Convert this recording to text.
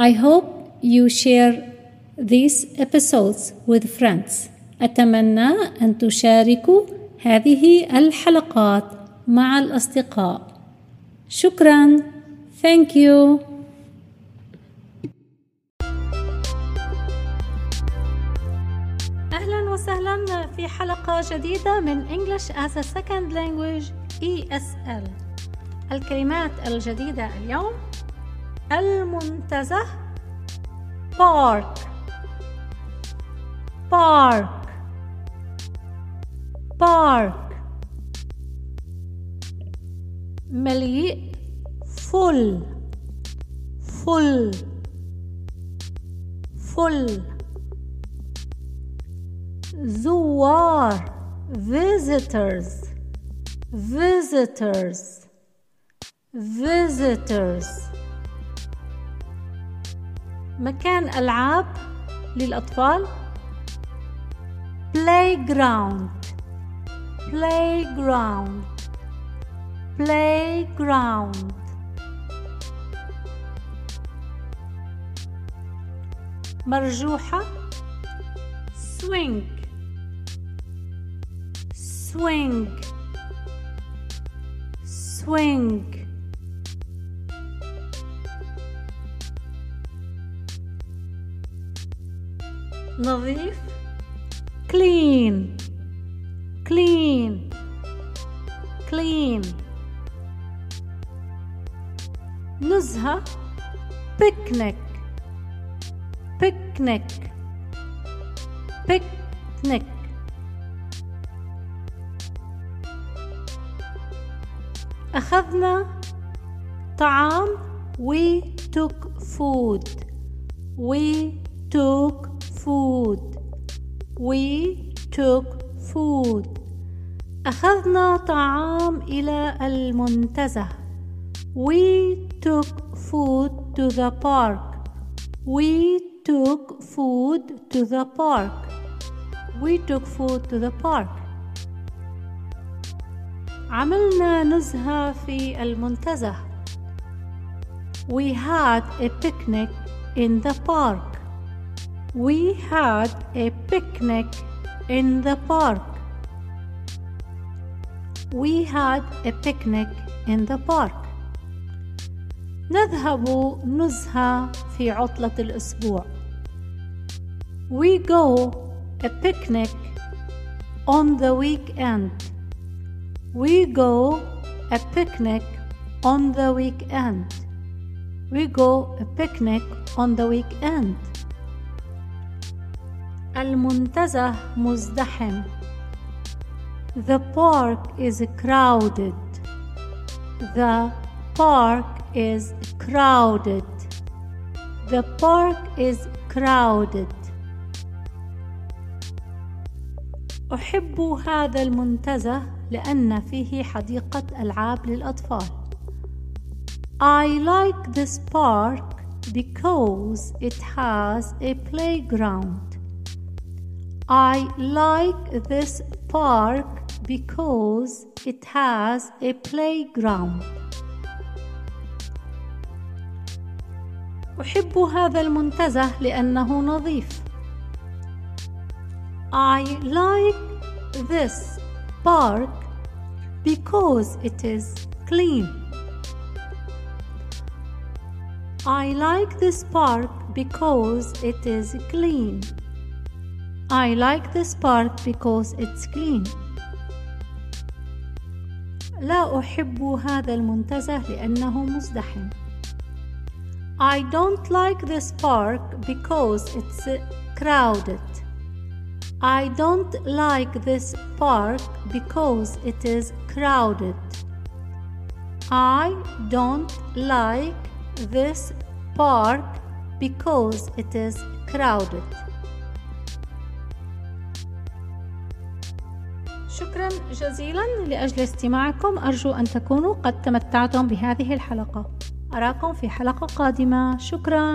I hope you share these episodes with friends. أتمنى أن تشاركوا هذه الحلقات مع الأصدقاء. شكرا. Thank you. أهلا وسهلا في حلقة جديدة من English as a Second Language ESL. الكلمات الجديدة اليوم المنتزه park park park مليء full full full زوار visitors visitors visitors مكان ألعاب للأطفال playground playground playground مرجوحة swing swing swing نظيف clean clean clean نزهة picnic picnic picnic أخذنا طعام we took food we took food we took food أخذنا طعام إلى المنتزه we took food to the park we took food to the park we took food to the park عملنا نزهة في المنتزه we had a picnic in the park we had a picnic in the park we had a picnic in the park نذهب نزهة في عطلة الأسبوع we go a picnic on the weekend we go a picnic on the weekend we go a picnic on the weekend المنتزه مزدحم The park is crowded The park is crowded The park is crowded أحب هذا المنتزه لأن فيه حديقة ألعاب للأطفال I like this park because it has a playground I like this park because it has a playground. أحب هذا المنتزه لأنه نظيف. I like this park because it is clean. I like this park because it is clean. I like this park because it's clean. لا أحب هذا المنتزه لأنه مزدحم. I don't like this park because it's crowded. I don't like this park because it is crowded. I don't like this park because it is crowded. شكرا جزيلا لأجل استماعكم. أرجو أن تكونوا قد تمتعتم بهذه الحلقة. أراكم في حلقة قادمة. شكرا.